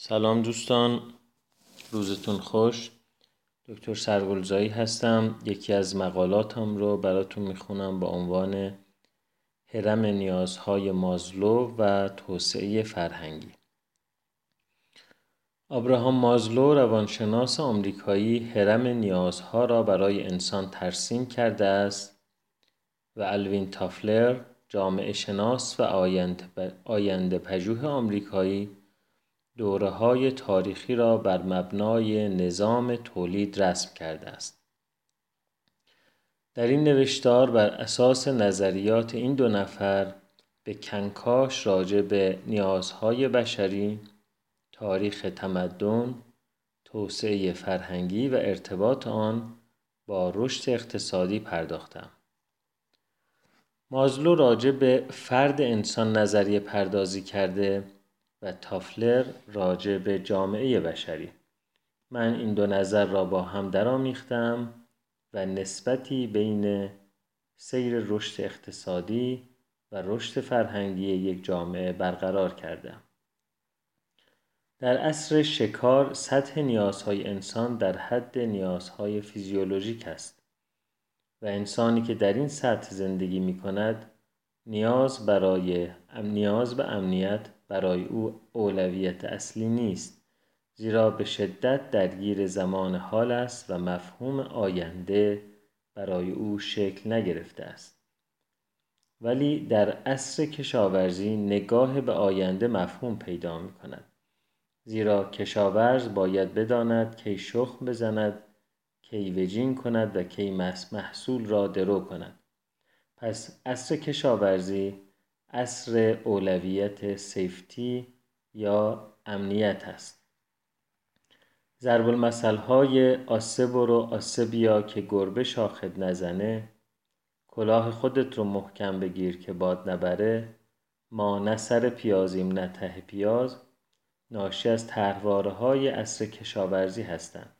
سلام دوستان. روزتون خوش. دکتر سرگلزایی هستم. یکی از مقالاتم رو براتون می‌خونم با عنوان هرم نیازهای مازلو و توسعه فرهنگی. آبراهام مازلو روانشناس آمریکایی هرم نیازها را برای انسان ترسیم کرده است و الوین تافلر جامعه شناس و آینده پژوه آمریکایی دوره های تاریخی را بر مبنای نظام تولید رسم کرده است. در این نوشتار بر اساس نظریات این دو نفر به کنکاش راجع به نیازهای بشری، تاریخ تمدن، توسعه فرهنگی و ارتباط آن با رشد اقتصادی پرداختم. مازلو راجع به فرد انسان نظریه پردازی کرده و تافلر راجع به جامعه بشری. من این دو نظر را با هم درآمیختم و نسبتی بین سیر رشد اقتصادی و رشد فرهنگی یک جامعه برقرار کردم. در عصر شکار سطح نیازهای انسان در حد نیازهای فیزیولوژیک است و انسانی که در این سطح زندگی می کند نیاز برای نیاز به امنیت برای او اولویت اصلی نیست زیرا به شدت درگیر زمان حال است و مفهوم آینده برای او شکل نگرفته است. ولی در عصر کشاورزی نگاه به آینده مفهوم پیدا می کند زیرا کشاورز باید بداند کی شخم بزند کی وجین کند و کی محصول را درو کند. پس عصر کشاورزی عصر اولویت سیفتی یا امنیت است. ضرب المثل های آسه برو آسه بیا که گربه شاخت نزنه کلاه خودت رو محکم بگیر که باد نبره ما نه سر پیازیم نه ته پیاز ناشی از طرحواره های عصر کشاورزی هستند.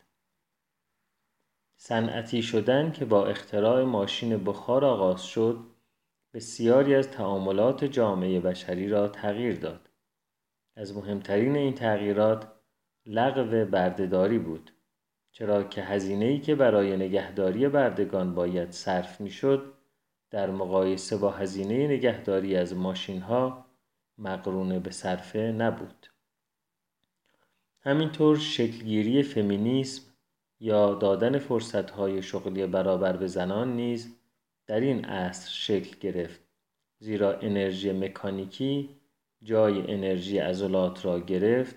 صنعتی شدن که با اختراع ماشین بخار آغاز شد بسیاری از تعاملات جامعه بشری را تغییر داد. از مهمترین این تغییرات لغو بردهداری بود چرا که هزینه‌ای که برای نگهداری بردگان باید صرف می‌شد در مقایسه با هزینه نگهداری از ماشینها مقرون به صرفه نبود. همینطور شکلگیری فمینیسم یا دادن فرصتهای شغلی برابر به زنان نیز در این عصر شکل گرفت زیرا انرژی مکانیکی جای انرژی عضلات را گرفت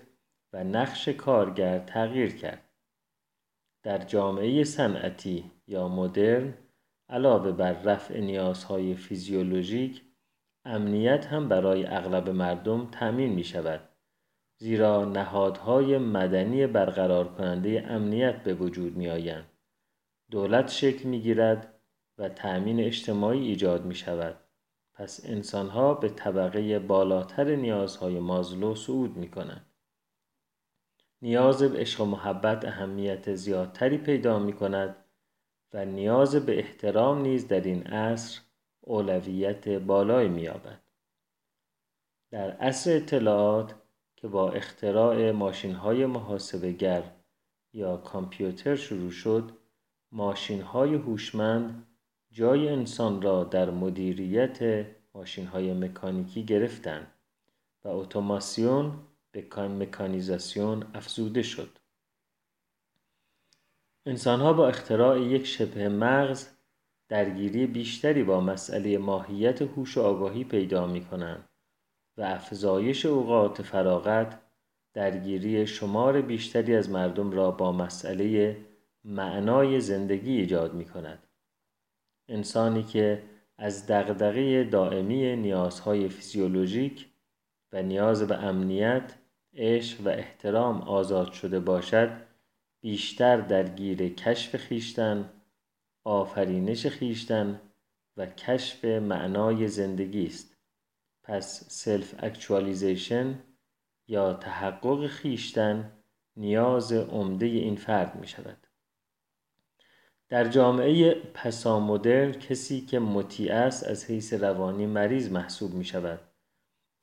و نقش کارگر تغییر کرد. در جامعه صنعتی یا مدرن علاوه بر رفع نیازهای فیزیولوژیک امنیت هم برای اغلب مردم تأمین می شود زیرا نهادهای مدنی برقرار کننده امنیت به وجود می آیند. دولت شکل می گیرد و تأمین اجتماعی ایجاد می شود. پس انسانها به طبقه بالاتر نیازهای مازلو صعود می کنند. نیاز به عشق و محبت اهمیت زیادتری پیدا می کند و نیاز به احترام نیز در این عصر اولویت بالایی می یابد. در عصر اطلاعات که با اختراع ماشین های محاسبه گر یا کامپیوتر شروع شد ماشین های هوشمند جای انسان را در مدیریت ماشین های مکانیکی گرفتند و اتوماسیون به مکانیزاسیون افزوده شد. ها با اختراع یک شبه مغز درگیری بیشتری با مسئله ماهیت هوش و آگاهی پیدا می کنند و افزایش اوقات فراغت درگیری شمار بیشتری از مردم را با مسئله معنای زندگی ایجاد می کند. انسانی که از دغدغه دائمی نیازهای فیزیولوژیک و نیاز به امنیت، عشق و احترام آزاد شده باشد بیشتر درگیر کشف خویشتن، آفرینش خویشتن و کشف معنای زندگی است. پس self-actualization یا تحقق خویشتن نیاز عمده این فرد می شود. در جامعه پسامدرن کسی که مطیع است از حیث روانی مریض محسوب می شود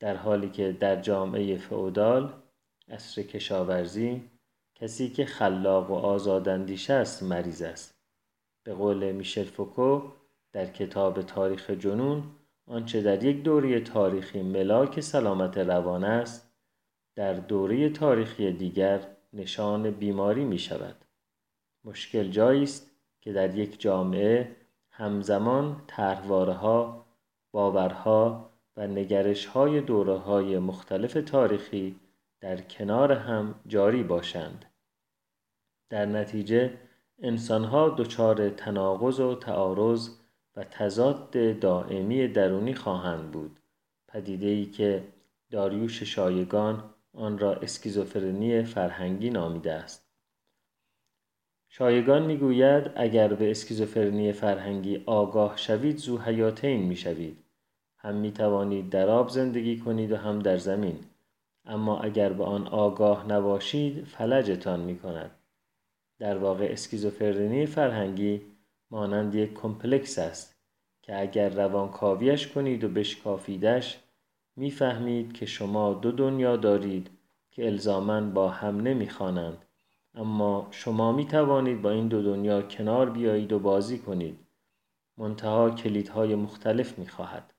در حالی که در جامعه فئودال اصر کشاورزی کسی که خلاق و آزاداندیش است مریض است به قول میشل فوکو در کتاب تاریخ جنون آنچه در یک دوره تاریخی ملاک سلامت روان است در دوره تاریخی دیگر نشان بیماری می شود. مشکل جایی است که در یک جامعه همزمان طرحواره ها، باورها و نگرش های دوره های مختلف تاریخی در کنار هم جاری باشند. در نتیجه انسانها دچار تناقض و تعارض و تضاد دائمی درونی خواهند بود. پدیده که داریوش شایگان آن را اسکیزوفرنی فرهنگی نامیده است. شایگان می‌گوید اگر به اسکیزوفرنی فرهنگی آگاه شوید زو حیاتین می‌شوید. هم می توانید در آب زندگی کنید و هم در زمین. اما اگر به آن آگاه نباشید فلجتان می کند در واقع اسکیزوفرنی فرهنگی مانند یک کمپلکس است که اگر روانکاویش کنید و بشکافیدش می‌فهمید که شما دو دنیا دارید که الزاما با هم نمی‌خوانند اما شما می توانید با این دو دنیا کنار بیایید و بازی کنید منتها کلیدهای مختلف می خواهد.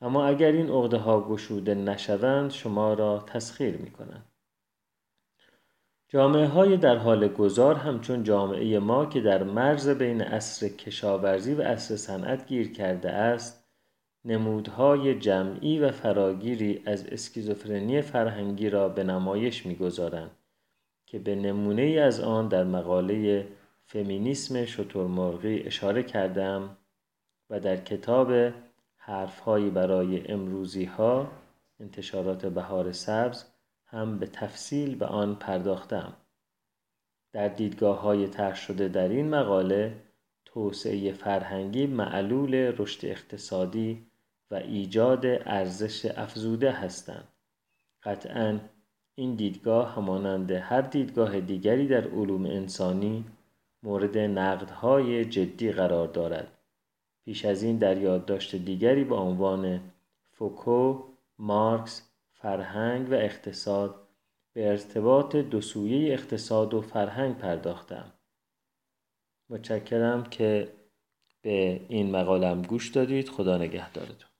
اما اگر این عقده ها گشوده نشوند شما را تسخیر می کنند. جامعه های در حال گذار همچون جامعه ما که در مرز بین عصر کشاورزی و عصر صنعت گیر کرده است نمودهای جمعی و فراگیری از اسکیزوفرنی فرهنگی را به نمایش می‌گذارند که به نمونه ای از آن در مقاله فمینیسم شترمرغی اشاره کردم و در کتاب حرفهایی برای امروزی ها انتشارات بهار سبز هم به تفصیل به آن پرداختم. در دیدگاه های طرح شده در این مقاله توسعه فرهنگی معلول رشد اقتصادی و ایجاد ارزش افزوده هستند. قطعا این دیدگاه همانند هر دیدگاه دیگری در علوم انسانی مورد نقدهای جدی قرار دارد. پیش از این در یادداشت دیگری با عنوان فوکو، مارکس فرهنگ و اقتصاد به ارتباط دو سویه اقتصاد و فرهنگ پرداختم. متشکرم که به این مقالم گوش دادید خدا نگهدارتون